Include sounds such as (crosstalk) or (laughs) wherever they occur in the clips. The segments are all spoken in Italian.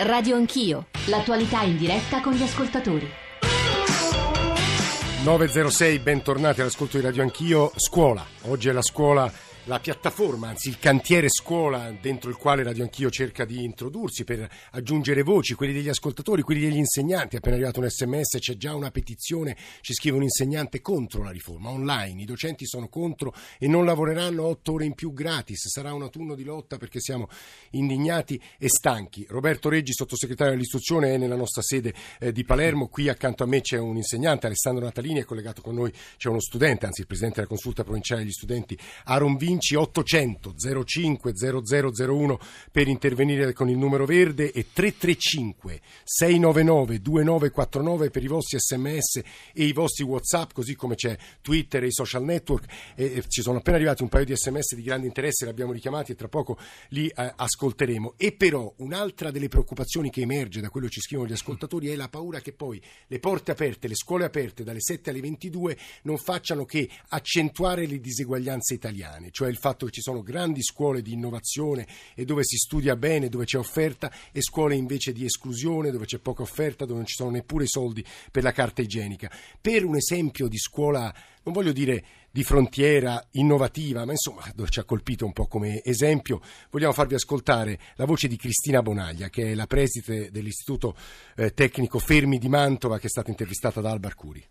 Radio Anch'io, l'attualità in diretta con gli ascoltatori. 906, bentornati all'ascolto di Radio Anch'io. Scuola, oggi è la scuola la piattaforma, anzi il cantiere scuola dentro il quale Radio Anch'io cerca di introdursi per aggiungere voci, quelli degli ascoltatori, quelli degli insegnanti. Appena arrivato un sms, c'è già una petizione, ci scrive un insegnante contro la riforma online. I docenti sono contro e non lavoreranno otto ore in più gratis. Sarà un autunno di lotta perché siamo indignati e stanchi. Roberto Reggi, sottosegretario dell'istruzione, è nella nostra sede eh, di Palermo. Qui accanto a me c'è un insegnante, Alessandro Natalini, è collegato con noi, c'è uno studente, anzi il presidente della consulta provinciale degli studenti, Aaron Vinci. Vinci 800 05 0001 per intervenire con il numero verde e 335 699 2949 per i vostri sms e i vostri whatsapp così come c'è Twitter e i social network. E ci sono appena arrivati un paio di sms di grande interesse li abbiamo richiamati e tra poco li eh, ascolteremo. E però un'altra delle preoccupazioni che emerge da quello che ci scrivono gli ascoltatori è la paura che poi le porte aperte, le scuole aperte dalle 7 alle 22 non facciano che accentuare le diseguaglianze italiane cioè il fatto che ci sono grandi scuole di innovazione e dove si studia bene, dove c'è offerta, e scuole invece di esclusione, dove c'è poca offerta, dove non ci sono neppure i soldi per la carta igienica. Per un esempio di scuola, non voglio dire di frontiera innovativa, ma insomma ci ha colpito un po' come esempio, vogliamo farvi ascoltare la voce di Cristina Bonaglia, che è la preside dell'Istituto eh, Tecnico Fermi di Mantova, che è stata intervistata da Alba Arcuri.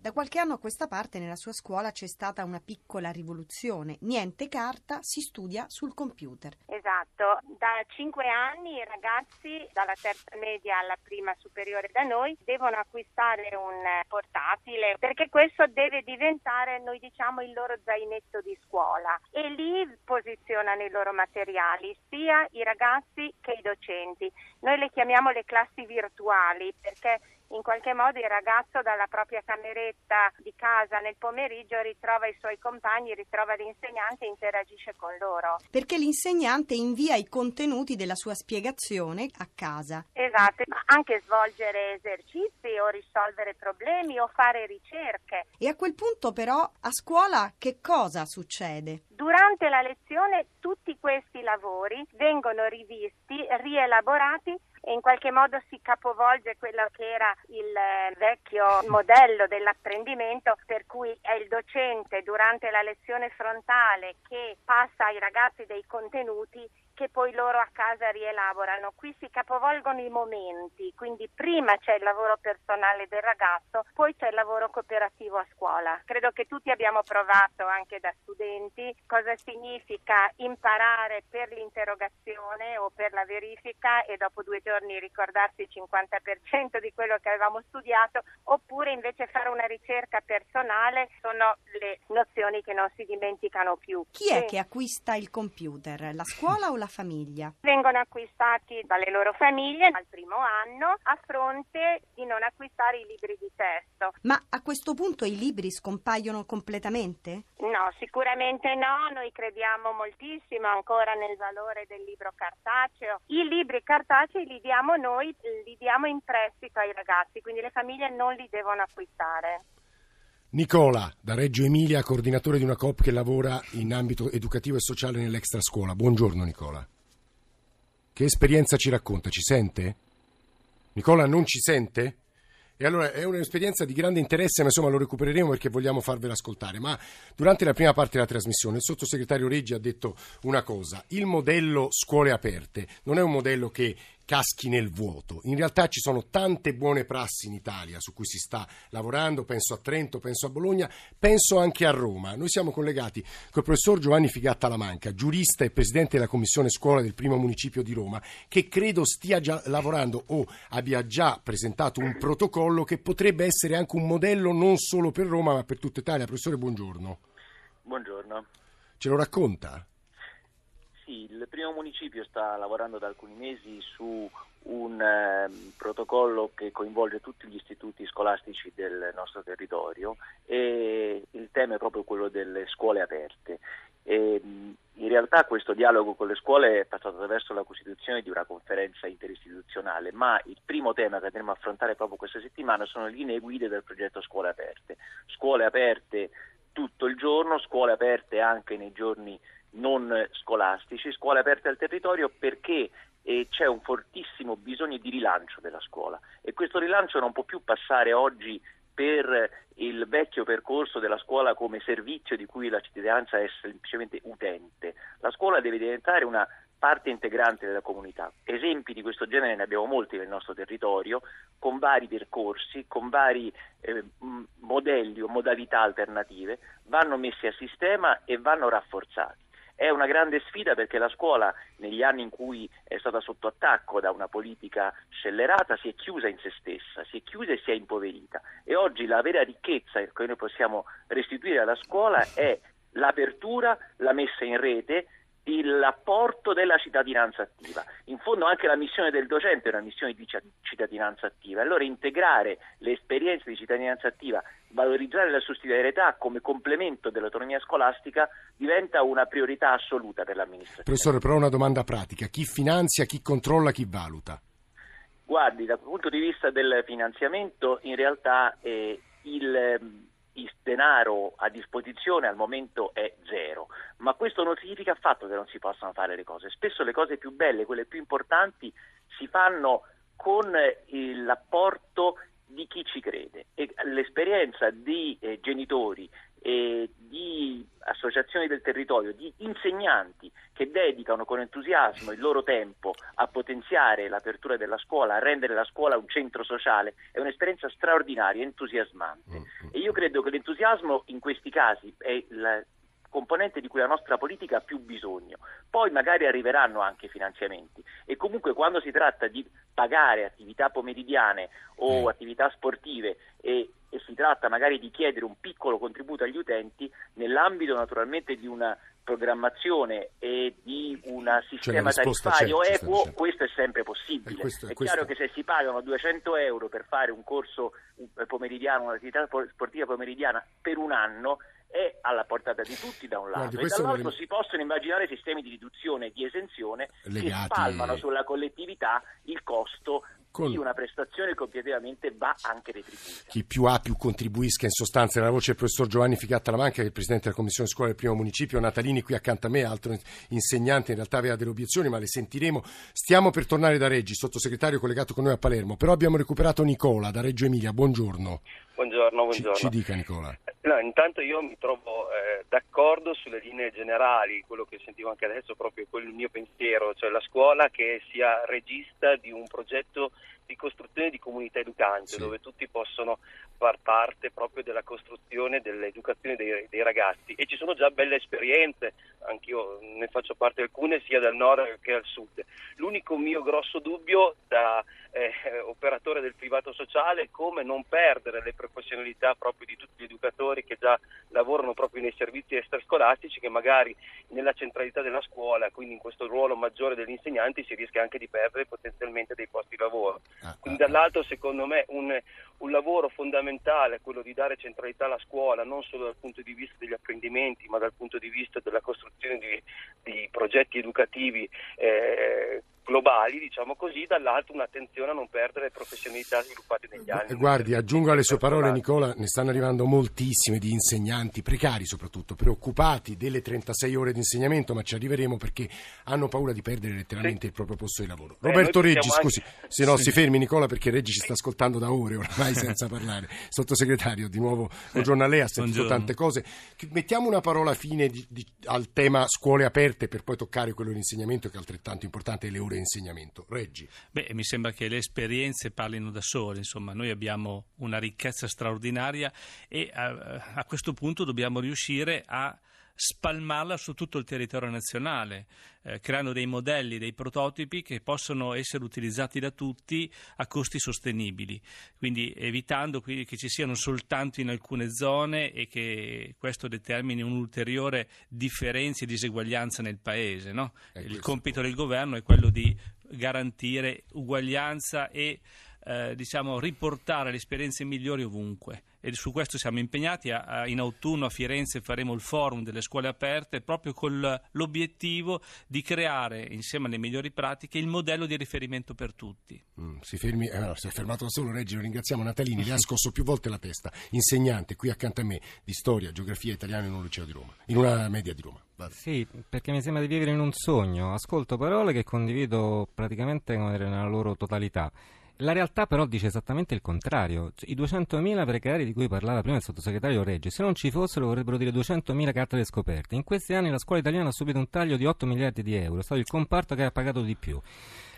Da qualche anno a questa parte nella sua scuola c'è stata una piccola rivoluzione. Niente carta, si studia sul computer. Esatto, da cinque anni i ragazzi dalla terza media alla prima superiore da noi devono acquistare un portatile perché questo deve diventare, noi diciamo, il loro zainetto di scuola e lì posizionano i loro materiali, sia i ragazzi che i docenti. Noi le chiamiamo le classi virtuali perché in qualche modo il ragazzo dalla propria cameretta di casa nel pomeriggio ritrova i suoi compagni, ritrova l'insegnante e interagisce con loro. Perché l'insegnante invia i contenuti della sua spiegazione a casa. Esatto, ma anche svolgere esercizi o risolvere problemi o fare ricerche. E a quel punto però a scuola che cosa succede? Durante la lezione tutti questi lavori vengono rivisti, rielaborati e in qualche modo si capovolge quello che era il eh, vecchio modello dell'apprendimento per cui è il docente durante la lezione frontale che passa ai ragazzi dei contenuti che poi loro a casa rielaborano. Qui si capovolgono i momenti, quindi prima c'è il lavoro personale del ragazzo, poi c'è il lavoro cooperativo a scuola. Credo che tutti abbiamo provato anche da studenti cosa significa imparare per l'interrogazione o per la verifica e dopo due giorni ricordarsi il 50% di quello che avevamo studiato oppure invece fare una ricerca personale sono le nozioni che non si dimenticano più. Chi è che acquista il computer? La scuola o la la famiglia? Vengono acquistati dalle loro famiglie al primo anno a fronte di non acquistare i libri di testo. Ma a questo punto i libri scompaiono completamente? No, sicuramente no, noi crediamo moltissimo ancora nel valore del libro cartaceo. I libri cartacei li diamo noi, li diamo in prestito ai ragazzi, quindi le famiglie non li devono acquistare. Nicola, da Reggio Emilia, coordinatore di una COP che lavora in ambito educativo e sociale nell'extra scuola. Buongiorno Nicola. Che esperienza ci racconta? Ci sente? Nicola non ci sente? E allora è un'esperienza di grande interesse, ma insomma lo recupereremo perché vogliamo farvela ascoltare. Ma durante la prima parte della trasmissione il sottosegretario Reggi ha detto una cosa: il modello scuole aperte non è un modello che caschi nel vuoto. In realtà ci sono tante buone prassi in Italia su cui si sta lavorando, penso a Trento, penso a Bologna, penso anche a Roma. Noi siamo collegati col professor Giovanni Figatta Lamanca, giurista e presidente della commissione scuola del primo municipio di Roma, che credo stia già lavorando o abbia già presentato un protocollo che potrebbe essere anche un modello non solo per Roma ma per tutta Italia. Professore, buongiorno. Buongiorno. Ce lo racconta? Sì, il primo municipio sta lavorando da alcuni mesi su un eh, protocollo che coinvolge tutti gli istituti scolastici del nostro territorio e il tema è proprio quello delle scuole aperte. E, in realtà questo dialogo con le scuole è passato attraverso la costituzione di una conferenza interistituzionale, ma il primo tema che andremo a affrontare proprio questa settimana sono le linee guide del progetto Scuole Aperte. Scuole aperte tutto il giorno, scuole aperte anche nei giorni non scolastici, scuole aperte al territorio perché e c'è un fortissimo bisogno di rilancio della scuola e questo rilancio non può più passare oggi per il vecchio percorso della scuola come servizio di cui la cittadinanza è semplicemente utente. La scuola deve diventare una parte integrante della comunità. Esempi di questo genere ne abbiamo molti nel nostro territorio, con vari percorsi, con vari eh, modelli o modalità alternative, vanno messi a sistema e vanno rafforzati. È una grande sfida perché la scuola negli anni in cui è stata sotto attacco da una politica scellerata si è chiusa in se stessa, si è chiusa e si è impoverita. E oggi la vera ricchezza che noi possiamo restituire alla scuola è l'apertura, la messa in rete l'apporto della cittadinanza attiva. In fondo anche la missione del docente è una missione di cittadinanza attiva. Allora integrare le esperienze di cittadinanza attiva, valorizzare la sussidiarietà come complemento dell'autonomia scolastica diventa una priorità assoluta per l'amministrazione. Professore, però una domanda pratica. Chi finanzia, chi controlla, chi valuta? Guardi, dal punto di vista del finanziamento in realtà eh, il il denaro a disposizione al momento è zero, ma questo non significa affatto che non si possano fare le cose. Spesso le cose più belle, quelle più importanti, si fanno con l'apporto di chi ci crede e l'esperienza di eh, genitori e di associazioni del territorio, di insegnanti che dedicano con entusiasmo il loro tempo a potenziare l'apertura della scuola, a rendere la scuola un centro sociale, è un'esperienza straordinaria, entusiasmante. Mm-hmm. E io credo che l'entusiasmo in questi casi è la componente di cui la nostra politica ha più bisogno. Poi magari arriveranno anche finanziamenti e comunque quando si tratta di pagare attività pomeridiane o mm. attività sportive e e si tratta magari di chiedere un piccolo contributo agli utenti nell'ambito naturalmente di una programmazione e di un sistema cioè tariffario equo, certo. questo è sempre possibile. Questo, è questo... chiaro che se si pagano 200 euro per fare un corso pomeridiano, un'attività sportiva pomeridiana per un anno, è alla portata di tutti da un lato Guardi, e dall'altro le... si possono immaginare sistemi di riduzione e di esenzione Legati... che spalmano sulla collettività il costo con... una prestazione che obiettivamente va anche retribuita. Chi più ha più contribuisca in sostanza. La voce del professor Giovanni Figatta Lamanca, che è il presidente della commissione scuola del primo municipio, Natalini qui accanto a me, altro insegnante, in realtà aveva delle obiezioni, ma le sentiremo. Stiamo per tornare da Reggi, sottosegretario collegato con noi a Palermo, però abbiamo recuperato Nicola da Reggio Emilia. Buongiorno. Buongiorno, buongiorno. Ci, ci dica Nicola. No, intanto io mi trovo eh, d'accordo sulle linee generali, quello che sentivo anche adesso, proprio quel mio pensiero, cioè la scuola che sia regista di un progetto di costruzione di comunità educante, sì. dove tutti possono far parte proprio della costruzione dell'educazione dei, dei, ragazzi e ci sono già belle esperienze, anch'io ne faccio parte alcune sia dal nord che al sud. L'unico mio grosso dubbio da eh, operatore del privato sociale come non perdere le professionalità proprio di tutti gli educatori che già lavorano proprio nei servizi extrascolastici che magari nella centralità della scuola, quindi in questo ruolo maggiore degli insegnanti si rischia anche di perdere potenzialmente dei posti di lavoro. Ah, ah, quindi dall'altro secondo me un, un lavoro fondamentale è quello di dare centralità alla scuola non solo dal punto di vista degli apprendimenti ma dal punto di vista della costruzione di, di progetti educativi eh, globali, diciamo così, dall'altro un'attenzione a non perdere professionalità sviluppate negli anni. Guardi, aggiungo alle sue parole Nicola, ne stanno arrivando moltissime di insegnanti, precari soprattutto, preoccupati delle 36 ore di insegnamento, ma ci arriveremo perché hanno paura di perdere letteralmente sì. il proprio posto di lavoro. Eh, Roberto Reggi, scusi, anche... se no sì. si fermi Nicola perché Reggi ci sta ascoltando da ore oramai (laughs) senza parlare. Sottosegretario, di nuovo buongiorno a lei, ha sentito buongiorno. tante cose. Mettiamo una parola fine di, di, al tema scuole aperte per poi toccare quello dell'insegnamento che è altrettanto importante, le ore di insegnamento. Reggi. Beh, mi sembra che le esperienze parlino da sole, insomma, noi abbiamo una ricchezza straordinaria e a, a questo punto dobbiamo riuscire a spalmarla su tutto il territorio nazionale, eh, creando dei modelli, dei prototipi che possono essere utilizzati da tutti a costi sostenibili, quindi evitando che ci siano soltanto in alcune zone e che questo determini un'ulteriore differenza e diseguaglianza nel Paese. No? Il compito del governo è quello di garantire uguaglianza e eh, diciamo, riportare le esperienze migliori ovunque e su questo siamo impegnati. A, a, in autunno a Firenze faremo il forum delle scuole aperte proprio con l'obiettivo di creare insieme alle migliori pratiche il modello di riferimento per tutti. Mm, si, fermi, eh, si è fermato da solo, Reggi, lo ringraziamo. Natalini le ha scosso più volte la testa, insegnante qui accanto a me di storia, geografia italiana in un liceo di Roma, in una media di Roma. Vale. Sì, perché mi sembra di vivere in un sogno. Ascolto parole che condivido praticamente nella loro totalità. La realtà però dice esattamente il contrario. Cioè, I 200.000 precari di cui parlava prima il sottosegretario Reggi, se non ci fossero vorrebbero dire 200.000 cattedre scoperte. In questi anni la scuola italiana ha subito un taglio di 8 miliardi di euro, è stato il comparto che ha pagato di più.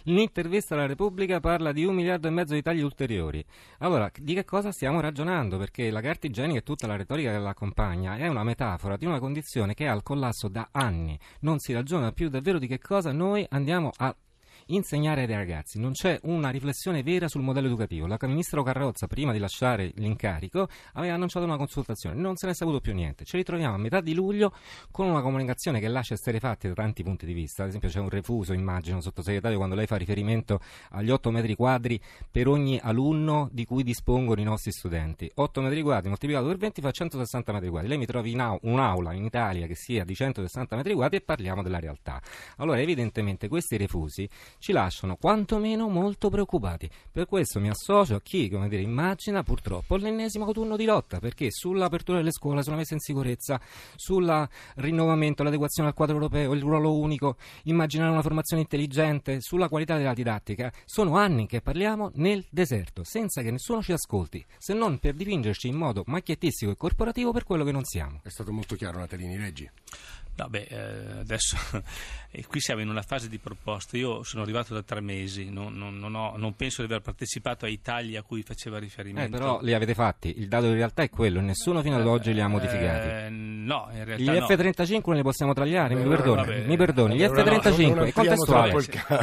L'intervista alla Repubblica parla di un miliardo e mezzo di tagli ulteriori. Allora, di che cosa stiamo ragionando? Perché la carta igienica e tutta la retorica che l'accompagna è una metafora di una condizione che è al collasso da anni. Non si ragiona più davvero di che cosa noi andiamo a insegnare ai ragazzi. Non c'è una riflessione vera sul modello educativo. La ministra Carrozza, prima di lasciare l'incarico, aveva annunciato una consultazione, non se ne è saputo più niente. Ci ritroviamo a metà di luglio con una comunicazione che lascia esterefatti da tanti punti di vista. Ad esempio c'è un refuso, immagino, sottosegretario, quando lei fa riferimento agli 8 metri quadri per ogni alunno di cui dispongono i nostri studenti. 8 metri quadri moltiplicato per 20 fa 160 metri quadri. Lei mi trovi in au- un'aula in Italia che sia di 160 metri quadri e parliamo della realtà. Allora, evidentemente questi refusi ci lasciano quantomeno molto preoccupati. Per questo mi associo a chi come dire, immagina purtroppo l'ennesimo autunno di lotta, perché sull'apertura delle scuole, sulla messa in sicurezza, sul rinnovamento, l'adeguazione al quadro europeo, il ruolo unico, immaginare una formazione intelligente, sulla qualità della didattica, sono anni che parliamo nel deserto, senza che nessuno ci ascolti, se non per dipingerci in modo macchiettistico e corporativo per quello che non siamo. È stato molto chiaro Natalini, leggi. No, beh, eh, adesso (laughs) qui siamo in una fase di proposta. Io sono arrivato da tre mesi, non, non, non, ho, non penso di aver partecipato ai tagli a cui faceva riferimento. Eh, però li avete fatti, il dato di realtà è quello, nessuno fino ad oggi li ha modificati. Eh, no, in realtà Gli no. F-35 non li possiamo tagliare, mi perdoni, vabbè, mi perdoni, gli allora no, F-35 non è contestuale.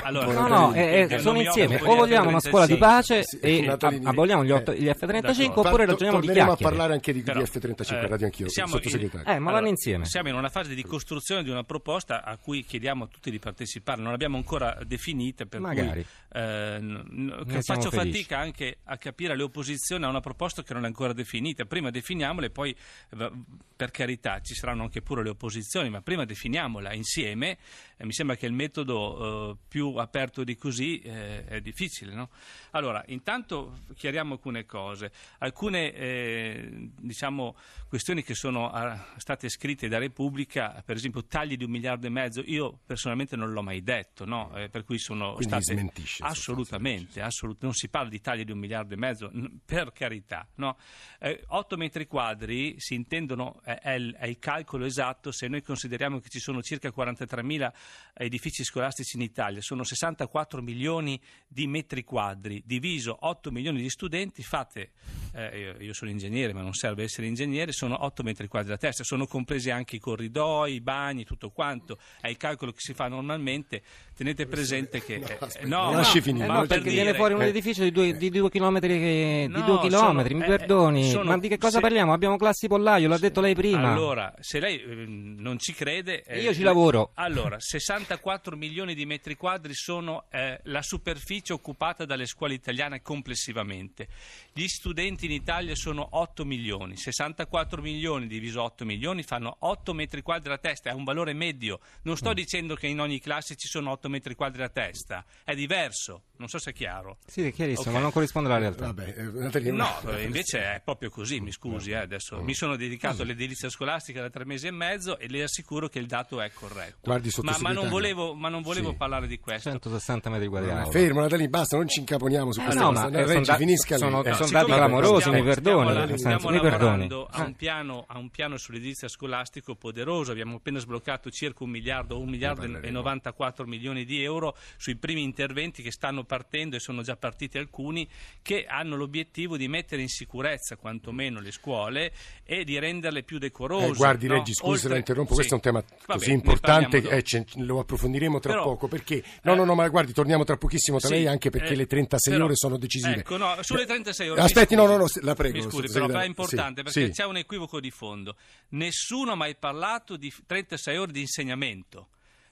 Allora, No, no, eh, eh, sono insieme, o vogliamo una scuola di pace Sì, e aboliamo gli, eh, gli F-35 d'accordo. oppure ragioniamo di torneremo a chiacchiere. parlare anche di, Però, di F-35, eh, radio anch'io, siamo sottosegretario. Eh, ma vanno insieme. Siamo in una fase di costruzione di una proposta a cui chiediamo a tutti di partecipare, non l'abbiamo ancora definita, per Magari. cui eh, faccio fatica anche a capire le opposizioni a una proposta che non è ancora definita. Prima definiamola e poi, eh, per carità, ci saranno anche pure le opposizioni, ma prima definiamola insieme. Eh, mi sembra che il metodo eh, più aperto di così eh, è difficile. No? Allora, intanto chiariamo alcune cose, alcune eh, diciamo, questioni che sono ah, state scritte da Repubblica, per esempio tagli di un miliardo e mezzo, io personalmente non l'ho mai detto, no? Eh, per cui sono Quindi state smentisce, assolutamente, assolut- non si parla di tagli di un miliardo e mezzo, n- per carità, no? Eh, 8 metri quadri si intendono, è, è il, è il calcolo esatto se noi consideriamo che ci sono circa 43.000 edifici scolastici in Italia, sono 64 milioni di metri quadri, diviso 8 milioni di studenti, fate, eh, io, io sono ingegnere ma non serve essere ingegnere, sono 8 metri quadri a testa, sono compresi anche i corridoi, i bagni, tutto quanto, è il calcolo che si fa normalmente, tenete presente che... (laughs) No, eh, aspetta, no, lasci finire. eh, Eh no, no, per perché dire- viene fuori un eh. edificio di due, di due chilometri, che- di No, due chilometri, sono- mi eh, perdoni. sono- Ma di che cosa se- parliamo? Abbiamo classi pollaio, l'ha detto lei prima. Allora, se lei eh, non ci crede... eh, Io ci lavoro. Allora, 64 milioni di metri quadri sono eh, la superficie occupata dalle scuole italiane complessivamente. Gli studenti in Italia sono 8 milioni. 64 milioni diviso 8 milioni fanno 8 metri quadri a testa, è un valore medio. Non Mm. sto dicendo che in ogni classe ci sono 8 metri quadri a testa, è diverso. Non so se è chiaro. Sì, è chiarissimo, Ok. ma non corrisponde alla realtà. Vabbè, eh, No, eh, invece è proprio così, mi scusi, eh, adesso mi sono dedicato all'edilizia scolastica da tre mesi e mezzo e le assicuro che il dato è corretto. Guardi, ma, ma non volevo, ma non volevo Sì. parlare di questo. 160 metri quadri aula. fermo Natalini, basta, non ci incaponiamo su Eh, questa no, cosa. ma, No, eh, Reggi, sono da- finisca sono- Eh, sono dati clamorosi, stiamo- mi perdoni, stiamo- stiamo perdoni. lavorando a Eh. un, piano, a un piano sull'edilizia scolastico poderoso, abbiamo appena sbloccato circa un miliardo, un miliardo e parleremo. 94 milioni di euro sui primi interventi che stanno partendo e sono già partiti alcuni che hanno l'obiettivo di mettere in sicurezza quantomeno le scuole e di renderle più decorose. Eh, guardi, no? Reggi, scusi se la Oltre- interrompo, sì. questo è un tema Vabbè, così importante, eh, lo approfondiremo tra Però- poco, perché... No, eh, no, no, ma guardi, torniamo tra pochissimo da Sì, lei, anche perché eh, le 36 però- ore sono decisive. Ecco, no, sulle 36 ore. Aspetti, no, scusi. no, no, se- la prego, Mi scusi, però è importante Sì, perché c'è un equivoco di fondo. Nessuno ha mai parlato di 36 ore di insegnamento.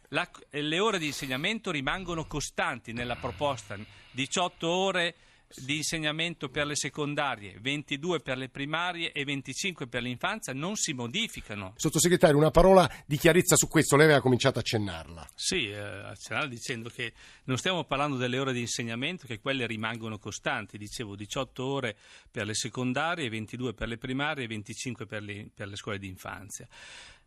La- le ore di insegnamento rimangono costanti nella proposta, 18 ore di insegnamento per le secondarie, 22 per le primarie e 25 per l'infanzia non si modificano. Sottosegretario, una parola di chiarezza su questo, lei aveva cominciato a accennarla. Sì, eh, accennarla dicendo che non stiamo parlando delle ore di insegnamento, che quelle rimangono costanti, dicevo 18 ore per le secondarie, 22 per le primarie e 25 per le, per le scuole di infanzia.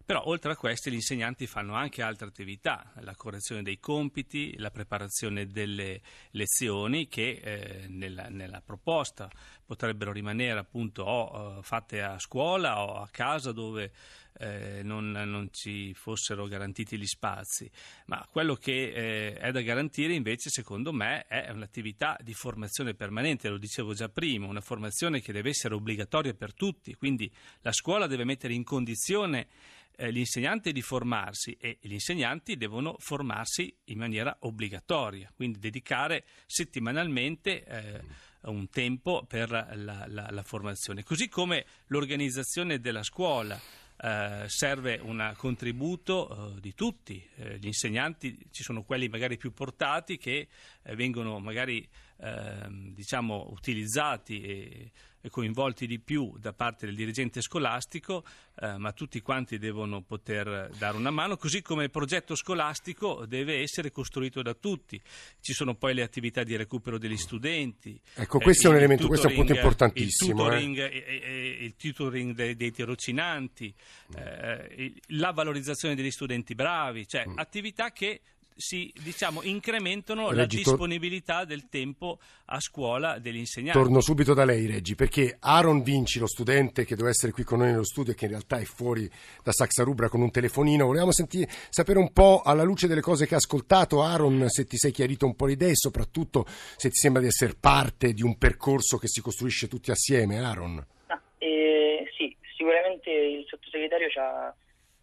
Però oltre a queste gli insegnanti fanno anche altre attività, la correzione dei compiti, la preparazione delle lezioni che eh, nella, nella, proposta potrebbero rimanere appunto o uh, fatte a scuola o a casa dove eh, non, non, ci fossero garantiti gli spazi, ma quello che eh, è da garantire invece secondo me è un'attività di formazione permanente, lo dicevo già prima, una formazione che deve essere obbligatoria per tutti, quindi la scuola deve mettere in condizione eh, gli insegnanti di formarsi e gli insegnanti devono formarsi in maniera obbligatoria, quindi dedicare settimanalmente eh, un tempo per la, la, la formazione, così come l'organizzazione della scuola. Uh, serve un contributo uh, di tutti, uh, gli insegnanti ci sono quelli magari più portati che vengono magari ehm, diciamo, utilizzati e, coinvolti di più da parte del dirigente scolastico, eh, ma tutti quanti devono poter dare una mano, così come il progetto scolastico deve essere costruito da tutti. Ci sono poi le attività di recupero degli studenti. Ecco, questo eh, è un elemento, questo è un punto importantissimo. Il tutoring, eh. il tutoring dei, dei tirocinanti, eh, la valorizzazione degli studenti bravi, cioè mm. attività che si diciamo, incrementano Reggi, la disponibilità del tempo a scuola degli insegnanti. Torno subito da lei, Reggi, perché Aaron Vinci, lo studente che doveva essere qui con noi nello studio e che in realtà è fuori da Saxa Rubra con un telefonino, volevamo sentire, sapere un po' alla luce delle cose che ha ascoltato, Aaron, se ti sei chiarito un po' l'idea e soprattutto se ti sembra di essere parte di un percorso che si costruisce tutti assieme, Aaron. Ah, eh, sì, sicuramente il sottosegretario ci ha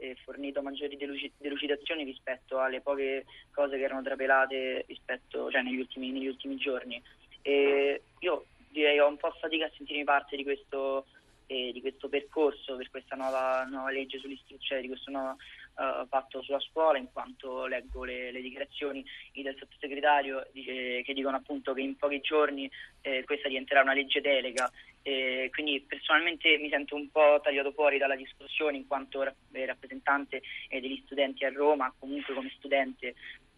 eh, fornito maggiori delucidazioni rispetto alle poche cose che erano trapelate rispetto, cioè, negli, ultimi, negli ultimi giorni. E io direi ho un po' fatica a sentirmi parte di questo, eh, di questo percorso per questa nuova, nuova legge sull'istruzione, cioè di questo nuovo uh, patto sulla scuola, in quanto leggo le, le dichiarazioni del sottosegretario dice, che dicono appunto che in pochi giorni eh, questa diventerà una legge delega. Eh, quindi personalmente mi sento un po' tagliato fuori dalla discussione in quanto eh, rappresentante eh, degli studenti a Roma, comunque come studente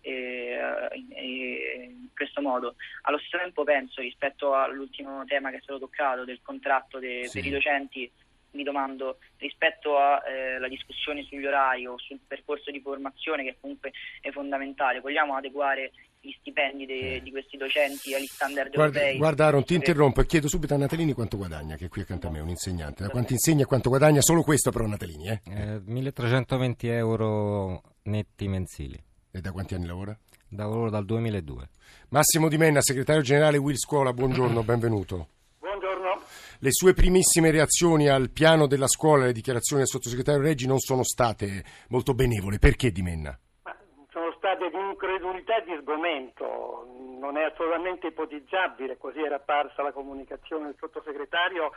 eh, in questo modo. Allo stesso tempo penso rispetto all'ultimo tema che è stato toccato del contratto de, sì. per i docenti mi domando rispetto alla eh, discussione sugli orari o sul percorso di formazione che comunque è fondamentale, vogliamo adeguare gli stipendi de, eh. di questi docenti agli standard guarda, europei? Guarda Aaron, ti interrompo e chiedo subito a Natalini quanto guadagna, che è qui accanto a me, un insegnante. Da quanto insegna e quanto guadagna? Solo questo però Natalini, eh? eh 1320 euro netti mensili. E da quanti anni lavora? Lavoro dal 2002. Massimo Di Menna, segretario generale Will Scuola, buongiorno, (clears throat) benvenuto. Le sue primissime reazioni al piano della scuola, le dichiarazioni del sottosegretario Reggi non sono state molto benevole. Perché Di Menna? sono state di incredulità e di sgomento. Non è assolutamente ipotizzabile, così era apparsa la comunicazione del sottosegretario,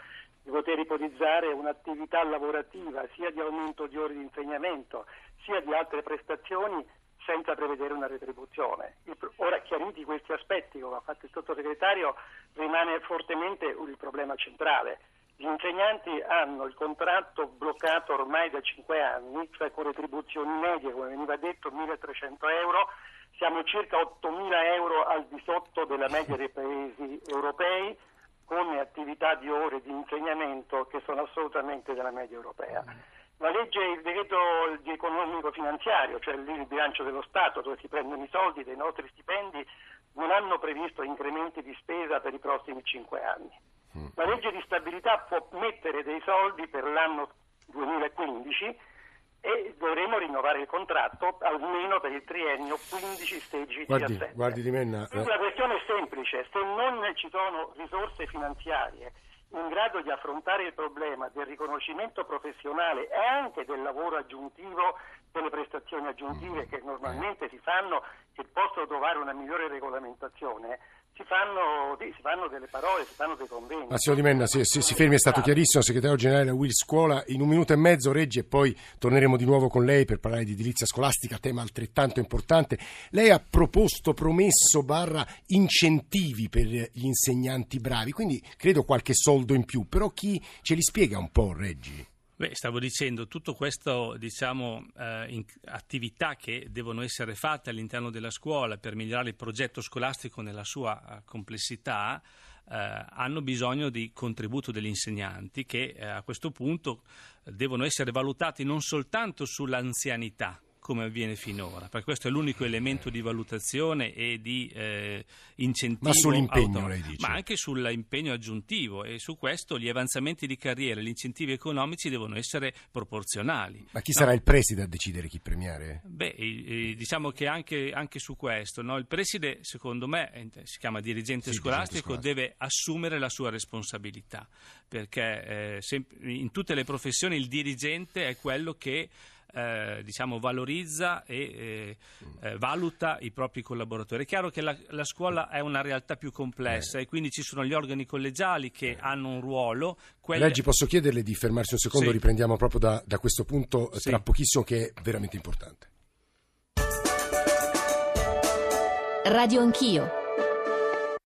di poter ipotizzare un'attività lavorativa sia di aumento di ore di insegnamento sia di altre prestazioni senza prevedere una retribuzione. Ora, chiariti questi aspetti, come ha fatto il sottosegretario, rimane fortemente il problema centrale. Gli insegnanti hanno il contratto bloccato ormai da 5 anni, cioè con retribuzioni medie, come veniva detto, 1.300 euro, siamo circa 8.000 euro al di sotto della media dei paesi europei, con attività di ore di insegnamento che sono assolutamente della media europea. La legge, il decreto economico finanziario, cioè il bilancio dello Stato dove si prendono i soldi dei nostri stipendi, non hanno previsto incrementi di spesa per i prossimi cinque anni. Mm. La legge di stabilità può mettere dei soldi per l'anno 2015 e dovremo rinnovare il contratto almeno per il triennio 15-16 guardi, guardi di Menna, eh. La questione è semplice, se non ci sono risorse finanziarie in grado di affrontare il problema del riconoscimento professionale e anche del lavoro aggiuntivo, delle prestazioni aggiuntive che normalmente si fanno che possono trovare una migliore regolamentazione, si fanno, si fanno, delle parole, si fanno dei convegni. Massimo Di Menna, si, si, si fermi, è stato chiarissimo, segretario generale Will Scuola, in un minuto e mezzo Reggi e poi torneremo di nuovo con lei per parlare di edilizia scolastica, tema altrettanto importante. Lei ha proposto, promesso, barra incentivi per gli insegnanti bravi, quindi credo qualche soldo in più, però chi ce li spiega un po', Reggi? Beh, stavo dicendo, tutto questo, diciamo, eh, attività che devono essere fatte all'interno della scuola per migliorare il progetto scolastico nella sua uh, complessità, eh, hanno bisogno di contributo degli insegnanti che eh, a questo punto devono essere valutati non soltanto sull'anzianità, come avviene finora, perché questo è l'unico elemento di valutazione e di eh, incentivo. Ma sull'impegno, lei dice. Ma anche sull'impegno aggiuntivo e su questo gli avanzamenti di carriera, gli incentivi economici devono essere proporzionali. Ma chi no? sarà il preside a decidere chi premiare? Beh, diciamo che anche, anche su questo, no? il preside, secondo me, si chiama dirigente sì, scolastico, dirigente deve assumere la sua responsabilità, perché eh, in tutte le professioni il dirigente è quello che eh, diciamo, valorizza e eh, eh, valuta i propri collaboratori. È chiaro che la, la, scuola è una realtà più complessa eh. e quindi ci sono gli organi collegiali che eh. hanno un ruolo. Quelle... Leggi, posso chiederle di fermarsi un secondo? Sì. Riprendiamo proprio da, da questo punto sì. tra pochissimo che è veramente importante. Radio Anch'io